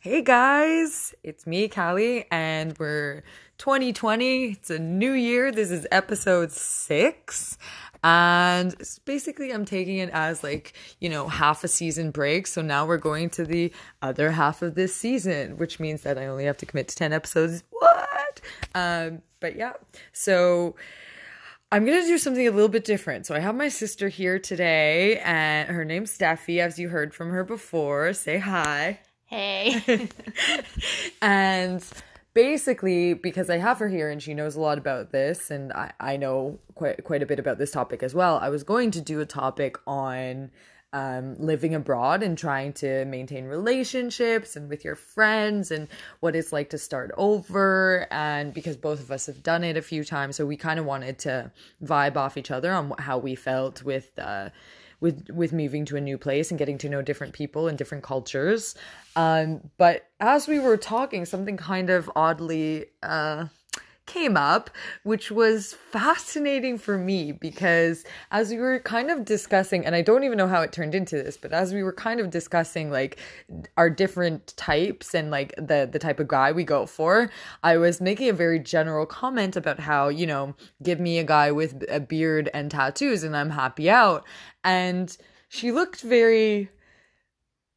Hey guys, it's me, Callie, and we're 2020. It's a new year. This is episode six. And basically, I'm taking it as like, you know, half a season break. So now we're going to the other half of this season, which means that I only have to commit to 10 episodes. What? Um, but yeah, so I'm gonna do something a little bit different. So I have my sister here today, and her name's Steffi, as you heard from her before. Say hi. Hey. and basically, because I have her here and she knows a lot about this, and I, I know quite quite a bit about this topic as well, I was going to do a topic on um, living abroad and trying to maintain relationships and with your friends and what it's like to start over. And because both of us have done it a few times, so we kind of wanted to vibe off each other on how we felt with. Uh, with with moving to a new place and getting to know different people and different cultures. Um but as we were talking something kind of oddly uh came up, which was fascinating for me because as we were kind of discussing, and I don't even know how it turned into this, but as we were kind of discussing like our different types and like the the type of guy we go for, I was making a very general comment about how you know, give me a guy with a beard and tattoos, and I'm happy out, and she looked very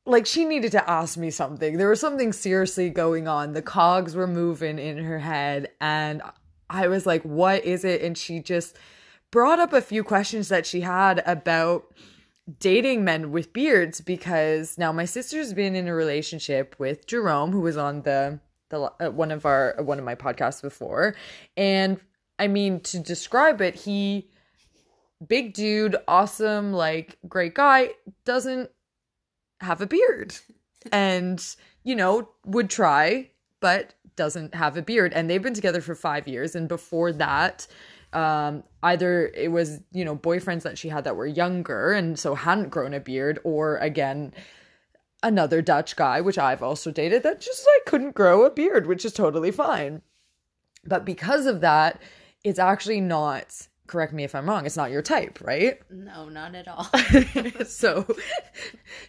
like she needed to ask me something. There was something seriously going on. The cogs were moving in her head and I was like, "What is it?" And she just brought up a few questions that she had about dating men with beards because now my sister's been in a relationship with Jerome who was on the the uh, one of our one of my podcasts before and I mean to describe it he big dude awesome like great guy doesn't have a beard. And you know would try but doesn't have a beard. And they've been together for 5 years. And before that um either it was you know boyfriends that she had that were younger and so hadn't grown a beard or again another Dutch guy which I've also dated that just like couldn't grow a beard which is totally fine. But because of that it's actually not correct me if I'm wrong, it's not your type, right? No, not at all. so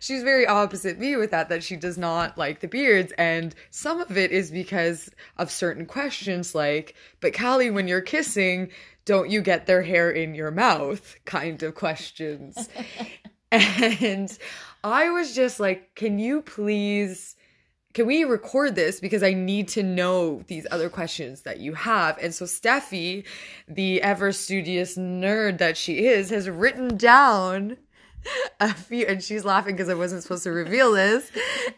she's very opposite me with that, that she does not like the beards. And some of it is because of certain questions like, but Callie, when you're kissing, don't you get their hair in your mouth kind of questions. and I was just like, can you please can we record this because I need to know these other questions that you have. And so Steffi, the ever studious nerd that she is, has written down a few and she's laughing because I wasn't supposed to reveal this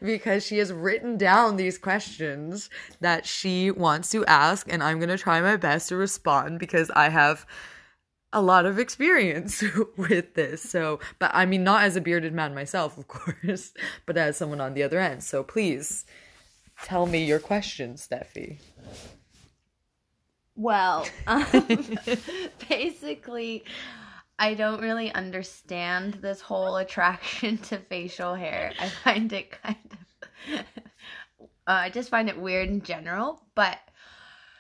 because she has written down these questions that she wants to ask and I'm to try my best to respond because I have a lot of experience with this. So, but I mean, not as a bearded man myself, of course, but as someone on the other end. So please tell me your questions, Steffi. Well, um, basically, I don't really understand this whole attraction to facial hair. I find it kind of, uh, I just find it weird in general, but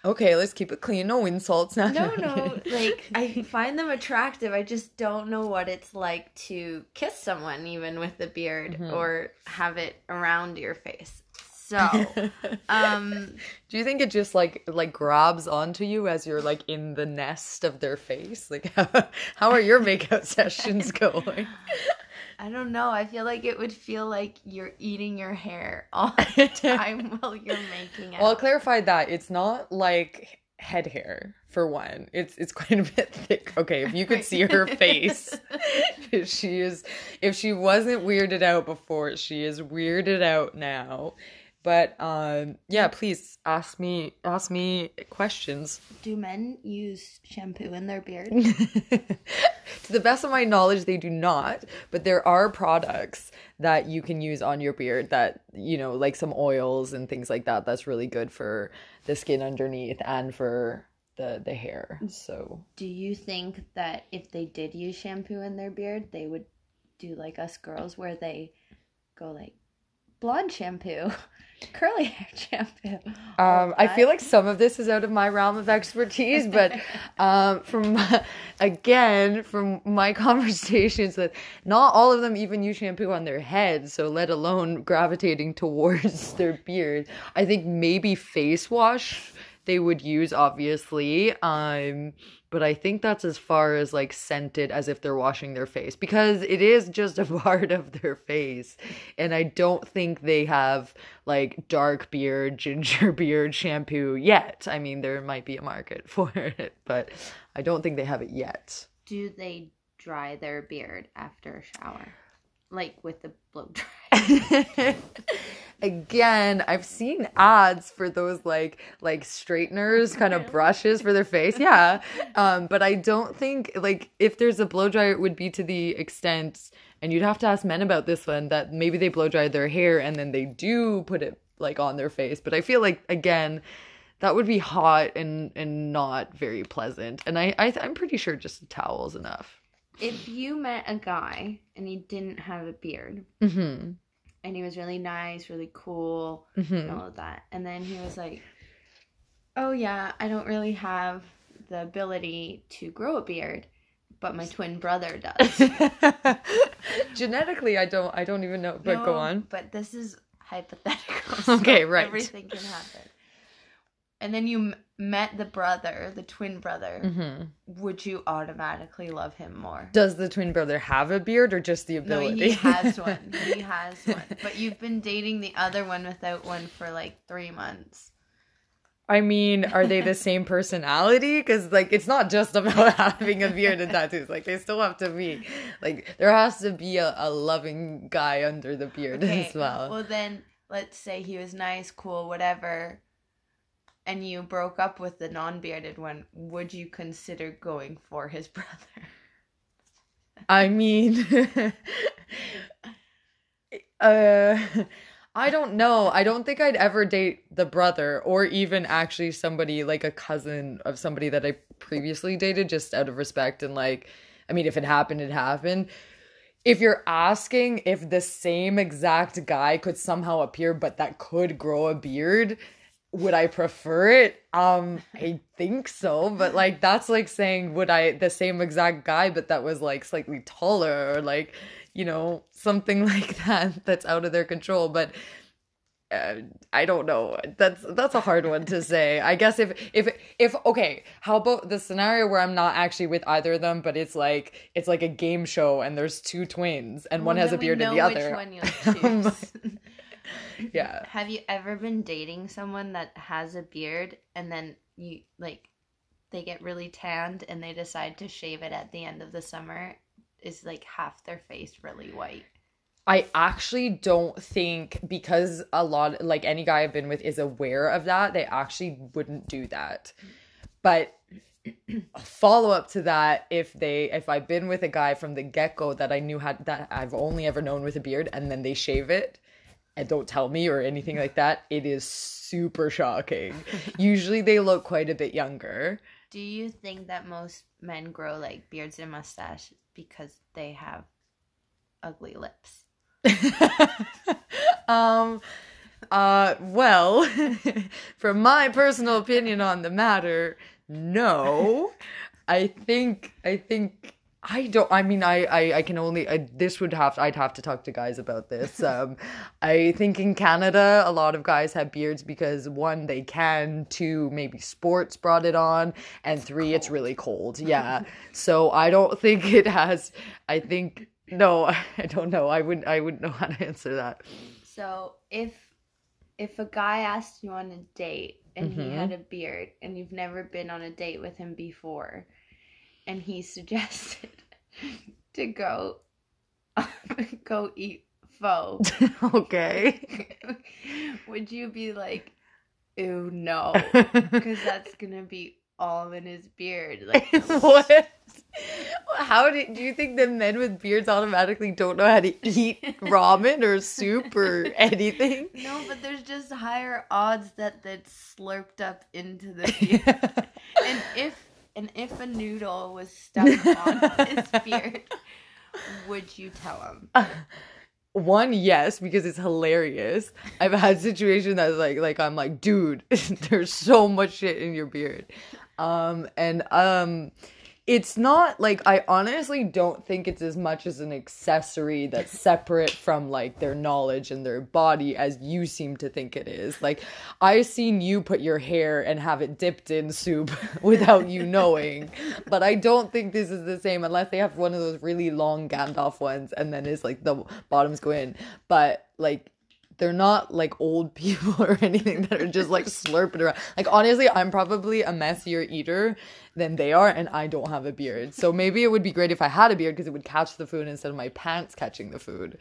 Okay, let's keep it clean. No insults. No, no, no. like I find them attractive. I just don't know what it's like to kiss someone, even with a beard, mm-hmm. or have it around your face. So, um, do you think it just like like grabs onto you as you're like in the nest of their face? Like, how, how are your makeout sessions going? I don't know. I feel like it would feel like you're eating your hair all the time while you're making it. Well, I'll clarify that it's not like head hair for one. It's it's quite a bit thick. Okay, if you could see her face, she is if she wasn't weirded out before, she is weirded out now. But um, yeah, please ask me ask me questions. Do men use shampoo in their beard? to the best of my knowledge, they do not. But there are products that you can use on your beard that you know, like some oils and things like that. That's really good for the skin underneath and for the the hair. So, do you think that if they did use shampoo in their beard, they would do like us girls, where they go like blonde shampoo? curly hair shampoo. Um, I feel like some of this is out of my realm of expertise, but um, from again from my conversations with not all of them even use shampoo on their heads, so let alone gravitating towards their beard. I think maybe face wash they would use, obviously. Um, but I think that's as far as like scented as if they're washing their face because it is just a part of their face. And I don't think they have like dark beard, ginger beard shampoo yet. I mean, there might be a market for it, but I don't think they have it yet. Do they dry their beard after a shower? Like with the blow dry? Again i've seen ads for those like like straighteners kind of brushes for their face. Yeah. Um but i don't think like if there's a blow dryer it would be to the extent and you'd have to ask men about this one that maybe they blow dry their hair and then they do put it like on their face. But i feel like again that would be hot and and not very pleasant. And i, I i'm pretty sure just a towel's enough. If you met a guy and he didn't have a beard mm-hmm and he was really nice, really cool, mm-hmm. and all of that. And then he was like, "Oh yeah, I don't really have the ability to grow a beard, but my twin brother does." Genetically, I don't. I don't even know. But no, go on. But this is hypothetical. So okay, right. Everything can happen. And then you met the brother, the twin brother, mm-hmm. would you automatically love him more? Does the twin brother have a beard or just the ability? No, he has one. he has one. But you've been dating the other one without one for like three months. I mean, are they the same personality? Because like, it's not just about having a beard and tattoos. Like, they still have to be like there has to be a, a loving guy under the beard okay. as well. Well, then let's say he was nice, cool, whatever and you broke up with the non-bearded one, would you consider going for his brother? I mean, uh, I don't know. I don't think I'd ever date the brother or even actually somebody like a cousin of somebody that I previously dated just out of respect and like, I mean, if it happened, it happened. If you're asking if the same exact guy could somehow appear, but that could grow a beard, would I prefer it? Um, I think so, but like that's like saying would I the same exact guy, but that was like slightly taller or like you know something like that that's out of their control. But uh, I don't know. That's that's a hard one to say. I guess if if if okay, how about the scenario where I'm not actually with either of them, but it's like it's like a game show and there's two twins and well, one has a beard and the other. yeah. Have you ever been dating someone that has a beard and then you like they get really tanned and they decide to shave it at the end of the summer? Is like half their face really white? I actually don't think because a lot like any guy I've been with is aware of that, they actually wouldn't do that. But follow up to that if they if I've been with a guy from the get-go that I knew had that I've only ever known with a beard and then they shave it, and don't tell me or anything like that, it is super shocking. Usually they look quite a bit younger. Do you think that most men grow like beards and mustache because they have ugly lips? um uh well, from my personal opinion on the matter, no. I think I think I don't. I mean, I, I, I can only. I, this would have. I'd have to talk to guys about this. Um, I think in Canada, a lot of guys have beards because one, they can. Two, maybe sports brought it on, and three, cold. it's really cold. Yeah. so I don't think it has. I think no. I don't know. I wouldn't. I wouldn't know how to answer that. So if if a guy asked you on a date and mm-hmm. he had a beard and you've never been on a date with him before and he suggested to go go eat pho. okay. Would you be like, "Ooh, no," because that's gonna be all in his beard? Like what? How do, do you think the men with beards automatically don't know how to eat ramen or soup or anything? No, but there's just higher odds that that's slurped up into the beard. and if and if a noodle was stuck on his beard, would you tell him? one, yes, because it's hilarious. I've had situations that's like like I'm like, dude, there's so much shit in your beard. Um and um it's not like I honestly don't think it's as much as an accessory that's separate from like their knowledge and their body as you seem to think it is. Like I've seen you put your hair and have it dipped in soup without you knowing, but I don't think this is the same unless they have one of those really long Gandalf ones and then it's like the bottoms go in. But like they're not like old people or anything that are just like slurping around. Like honestly, I'm probably a messier eater than they are, and I don't have a beard. So maybe it would be great if I had a beard because it would catch the food instead of my pants catching the food.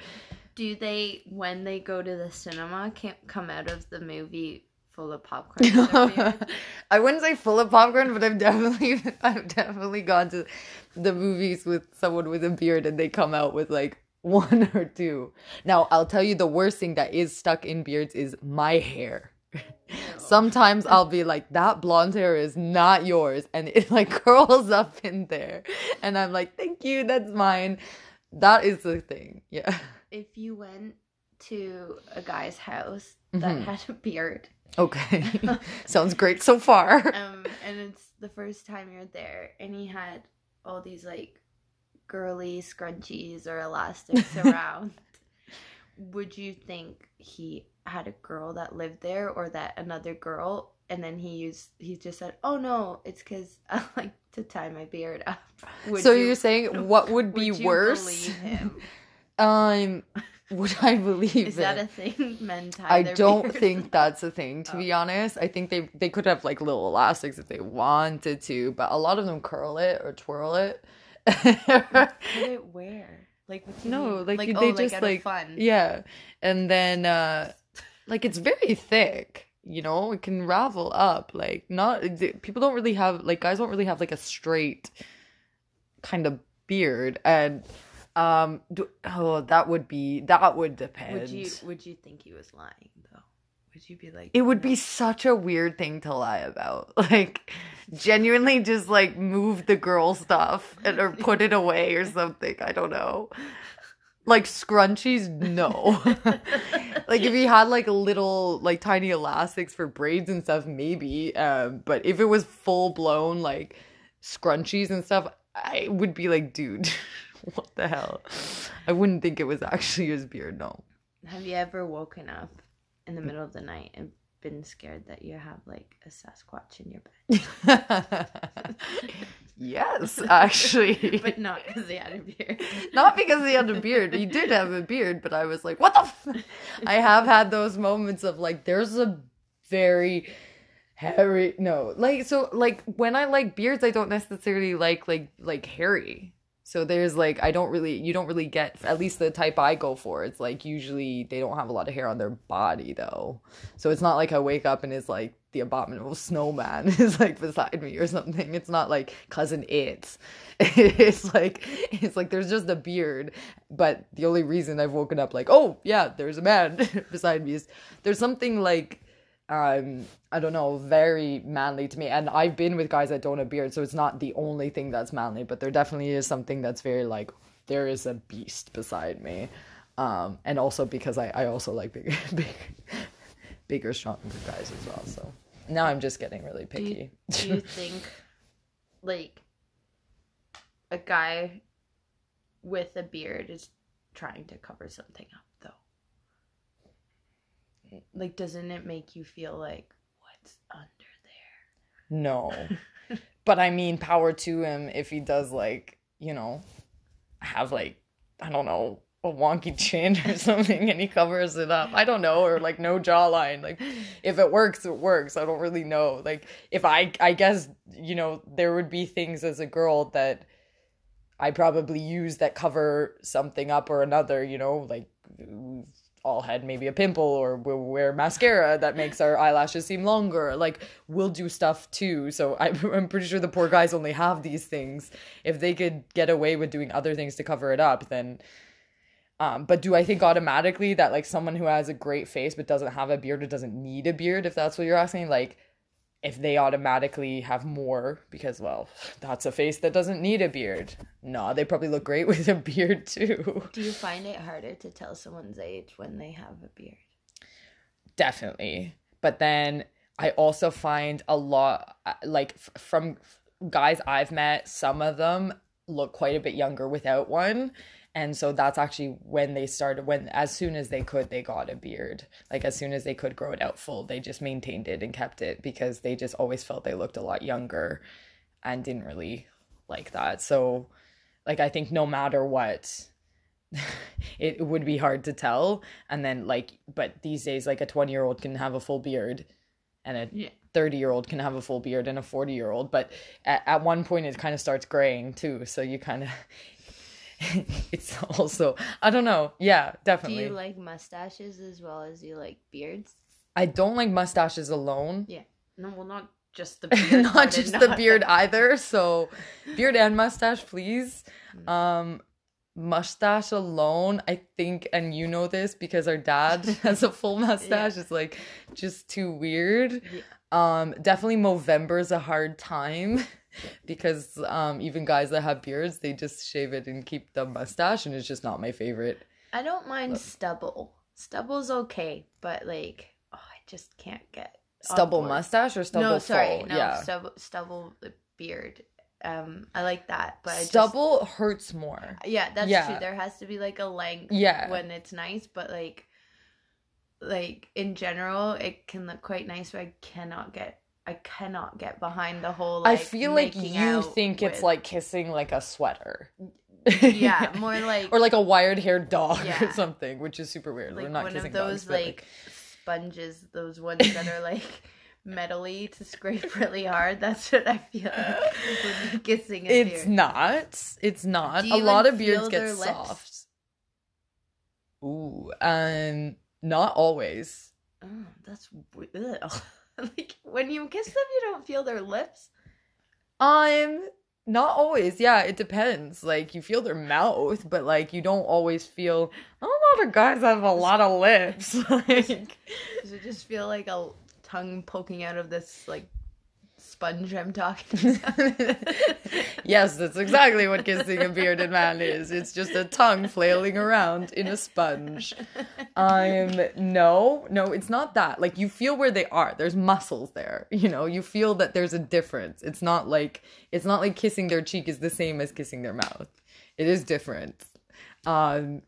Do they, when they go to the cinema, can't come out of the movie full of popcorn? I wouldn't say full of popcorn, but I've definitely, I've definitely gone to the movies with someone with a beard, and they come out with like one or two. Now, I'll tell you the worst thing that is stuck in beards is my hair. Sometimes I'll be like, that blonde hair is not yours. And it like curls up in there. And I'm like, thank you, that's mine. That is the thing. Yeah. If you went to a guy's house that Mhm. had a beard, Okay. Sounds great so far. um, and it's the first time you're there, and he had all these like girly scrunchies or elastics around, would you think he had a girl that lived there or that another girl? And then he used he just said, "Oh no, it's because I like to tie my beard up." Would so you- are saying what would be would worse? Um, would I believe Is it? that a thing? Men tie. I don't beards? think that's a thing to Oh. be honest. I think they they could have like little elastics if they wanted to, but a lot of them curl it or twirl it. Put it where? Like no, like, like they oh, just like, like, fun. yeah, and then uh like it's very thick. You know, it can ravel up. Like not people don't really have like guys don't really have like a straight kind of beard and um do, oh that would be that would depend Would you would you think he was lying though? Would you be like it would be such a weird thing to lie about. Like genuinely just like move the girl stuff and, or put it away or something. I don't know. Like scrunchies no. Like if you had like a little like tiny elastics for braids and stuff maybe. Um but if it was full blown like scrunchies and stuff i would be like dude what the hell? I wouldn't think it was actually his beard no. Have you ever woken up in the middle of the night and been scared that you have like a Sasquatch in your bed? yes, actually. but not because he had a beard. Not because he had a beard. He did have a beard, but I was like, what the f-? I have had those moments of like, there's a very hairy, no, like, so, like, when I like beards, I don't necessarily like, like, like hairy. So there's like, I don't really, you don't really get, at least the type I go for, it's like usually they don't have a lot of hair on their body though. So it's not like I wake up and it's like the abominable snowman is like beside me or something. It's not like Cousin Itt's. It's like it's like there's just a beard, but the only reason I've woken up like, oh yeah, there's a man beside me is there's something like um I don't know, very manly to me. And I've been with guys that don't have beard, so it's not the only thing that's manly, but there definitely is something that's very like there is a beast beside me. Um and also because I I also like bigger bigger bigger stronger guys as well. So now I'm just getting really Do you, picky. do you think like a guy with a beard is trying to cover something up though? Like doesn't it make you feel like what's under there? No. but I mean, power to him if he does, like, you know, have, like, I don't know, a wonky chin or something and he covers it up. I don't know, or like no jawline. Like, if it works, it works. I don't really know. Like, if I, I guess, you know, there would be things as a girl that I probably use that cover something up or another, you know, like, all had maybe a pimple or we'll wear mascara that makes our eyelashes seem longer. Like we'll do stuff too. So I'm pretty sure the poor guys only have these things. If they could get away with doing other things to cover it up, then. Um, but do I think automatically that like someone who has a great face but doesn't have a beard or doesn't need a beard, if that's what you're asking, like if they automatically have more because well that's a face that doesn't need a beard. No they probably look great with a beard too. Do you find it harder to tell someone's age when they have a beard? definitely. But then i also find a lot like f- from guys i've met some of them look quite a bit younger without one and so that's actually when they started when as soon as they could they got a beard. Like as soon as they could grow it out full they just maintained it and kept it because they just always felt they looked a lot younger and didn't really like that. So like i think no matter what it would be hard to tell. And then like but these days like a 20 year old can have a full beard and a Yeah. 30 year old can have a full beard and a 40 year old but at, at one point it kind of starts graying too. So you kind of it's also i don't know yeah definitely. Do you like mustaches as well as you like beards? i don't like mustaches alone Yeah. No, well, not just the beard. not part and just the not beard either so beard and mustache please um mustache alone i think and you know this because our dad has a full mustache it's like just too weird um definitely Movember's a hard time because um even guys that have beards they just shave it and keep the mustache and it's just not my favorite I don't mind stubble. Stubble's okay, but like, oh, I just can't get stubble mustache or stubble no, sorry, full? no, yeah stubble, stubble beard. Um, I like that, but I just, stubble hurts more yeah, that's Yeah. true. There has to be like a length yeah when it's nice, but like, like in general, it can look quite nice. But I cannot get, I cannot get behind the whole. Like, I feel like you think it's like kissing like a sweater. yeah, more like or like a wired haired dog Yeah. or something, which is super weird. like We're not one kissing of those dogs, but, like sponges, those ones that are like metally to scrape really hard. That's what I feel like kissing it's beard. not. It's not. A lot of beards get lips? soft. Ooh, um, not always. Oh, that's w- ugh. like when you kiss them, you don't feel their lips. Um, not always. Yeah, it depends. Like you feel their mouth, but like you don't always feel. A lot of guys have a lot of lips. like, Does it just feel like a tongue poking out of this like sponge I'm talking about? yes, that's exactly what kissing a bearded man is. It's just a tongue flailing around in a sponge. Um, no, no, it's not that. Like you feel where they are. There's muscles there. You know, you feel that there's a difference. It's not like it's not like kissing their cheek is the same as kissing their mouth. It is different. Um,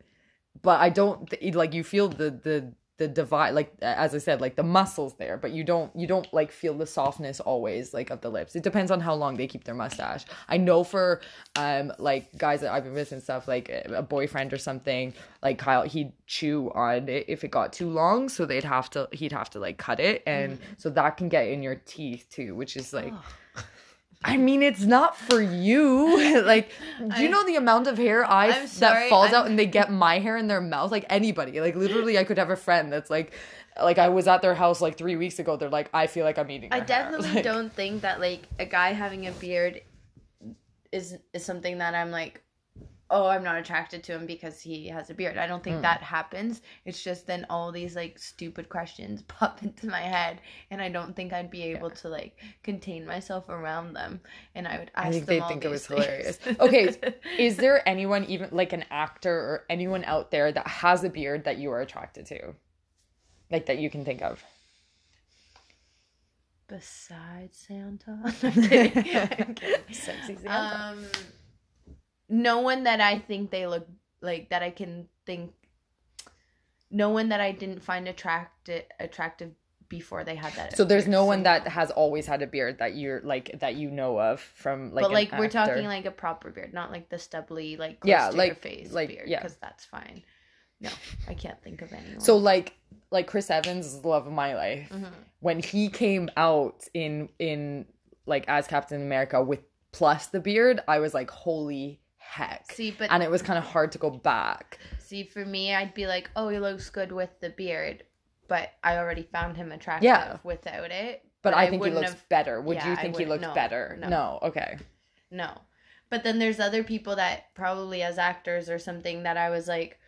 but I don't th- like you feel the the the divide like as I said like the muscles there, but you don't you don't like feel the softness always like of the lips. It depends on how long they keep their mustache. I know for um like guys that I've been with and stuff like a boyfriend or something like Kyle he'd chew on it if it got too long, so they'd have to he'd have to like cut it, and so that can get in your teeth too, which is like. I mean, it's not for you. like, do you I- know the amount of hair I I'm that sorry, falls I'm- out and they get my hair in their mouth? Like anybody. Like literally, I could have a friend that's like, like I was at their house like three weeks ago. They're like, I feel like I'm eating. I their hair." definitely Like, don't think that like a guy having a beard is is something that I'm like, oh, I'm not attracted to him because he has a beard. I don't think that happens. It's just then all these like stupid questions pop into my head, and I don't think I'd be able to like contain myself around them, and I would ask I think they think it was these hilarious. things. Okay, is there anyone, even like an actor or anyone out there that has a beard that you are attracted to, like that you can think of? besides Santa? I'm kidding. I'm kidding. Sexy Santa. Um, no one that I think they look like that I can think. No one that I didn't find attractive attractive before they had that. so there's no beard. one that has always had a beard that you're like that you know of from like. but like we're actor. talking like a proper beard, not like the stubbly like close Yeah, to like- your face like, beard, yeah. because that's fine. No, I can't think of anyone. So like like Chris Evans is the love of my life. Mhm. When he came out in in like as Captain America with plus the beard, I was like, holy heck. see, but and it was kind of hard to go back. see for me, I'd be like, oh, he looks good with the beard, but I already found him attractive Yeah. without it. But, I, think he looks have- better. Would yeah, you think he wouldn't- no, better? no. no. Okay. No. But then there's other people that probably as actors or something that I was like,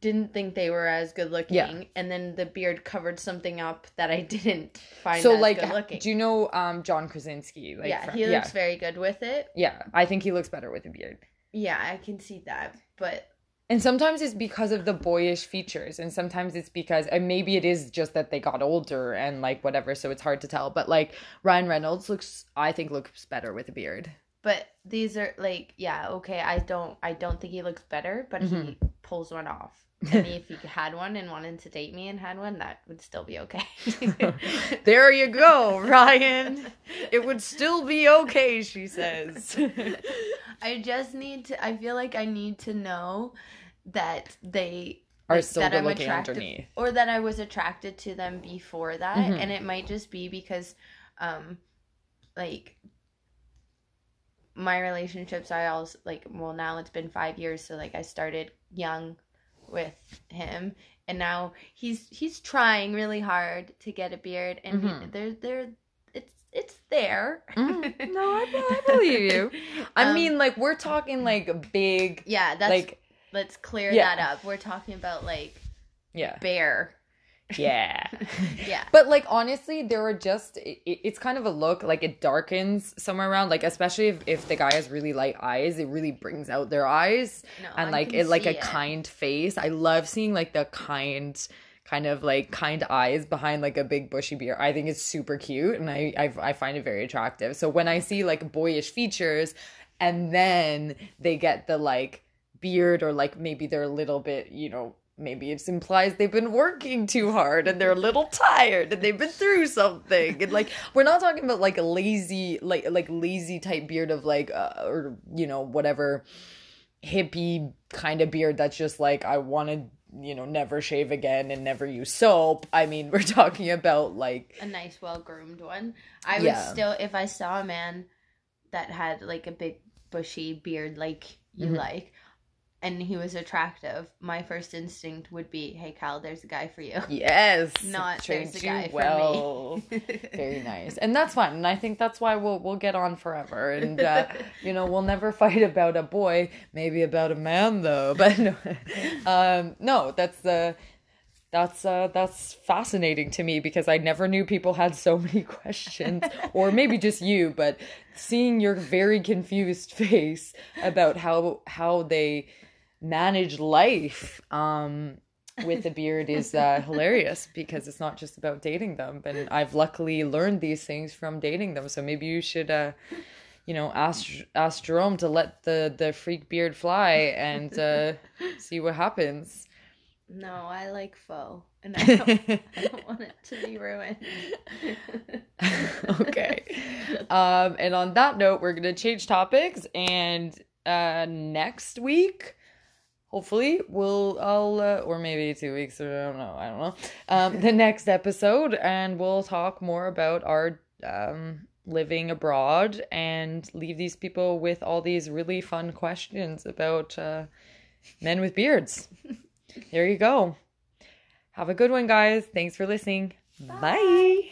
didn't think they were as good looking, Yeah. and then the beard covered something up that I didn't find so as like, good looking. do you know um John Krasinski? Like, yeah, from- he yeah, looks very good with it. yeah. I think he looks better with a beard. Yeah, I can see that, but And sometimes it's because of the boyish features, and sometimes it's because, and maybe it is just that they got older and like whatever, so it's hard to tell. But like Ryan Reynolds looks, I think, looks better with a beard. but these are like yeah okay. I don't I don't think he looks better, but he Mm-hmm. Pulls one off. If he had one and wanted to date me and had one, that would still be okay. there you go, Ryan. It would still be okay, she says. I just need to. I feel like I need to know that they Are like, still that I'm looking attracted, underneath. or that I was attracted to them before that, Mhm. and it might just be because, um, like my relationships. I also like. Well, now it's been five years, so like I started young with him, and now he's he's trying really hard to get a beard, and he, Mhm. they're they're it's it's there. Mm, no, I, I believe you. I Um, mean, like we're talking like big, Yeah, that's like let's clear Yeah. that up. We're talking about like yeah, bear. Yeah. Yeah. But like honestly, there are just it, it's kind of a look like it darkens somewhere around like especially if, if the guy has really light eyes, it really brings out their eyes No, and I like can it like see a it. kind face. I love seeing like the kind kind of like kind eyes behind like a big bushy beard. I think it's super cute and I I, I find it very attractive. So when I see like boyish features and then they get the like beard or like maybe they're a little bit, you know, maybe it implies they've been working too hard and they're a little tired and they've been through something and like we're not talking about like a lazy like like lazy type beard of like uh, or you know whatever hippie kind of beard that's just like I want to you know never shave again and never use soap i mean we're talking about like a nice, well groomed one. I would Yeah. still, if I saw a man that had like a big bushy beard, like you Mhm. like, and he was attractive, my first instinct would be, "Hey, Cal, there's a guy for you." yes. Not there's a guy for me. very nice. And that's fine and i think that's why we'll we'll get on forever. And uh you know we'll never fight about a boy maybe about a man though. But no um no that's uh that's uh that's fascinating to me because i never knew people had so many questions. Or maybe just you but seeing your very confused face about how how they manage life um with a beard is uh, hilarious because it's not just about dating them. And I've luckily learned these things from dating them. So maybe you should, uh, you know, ask ask Jerome to let the the freak beard fly and uh, see what happens. no, I like faux, and I don't, I don't want it to be ruined. okay. Um, and on that note, we're gonna change topics, and uh, next week, hopefully, we'll I'll uh, or maybe two weeks or I don't know, I don't know. Um, the next episode, and we'll talk more about our um living abroad and leave these people with all these really fun questions about uh, men with beards. there you go. Have a good one, guys. Thanks for listening. Bye.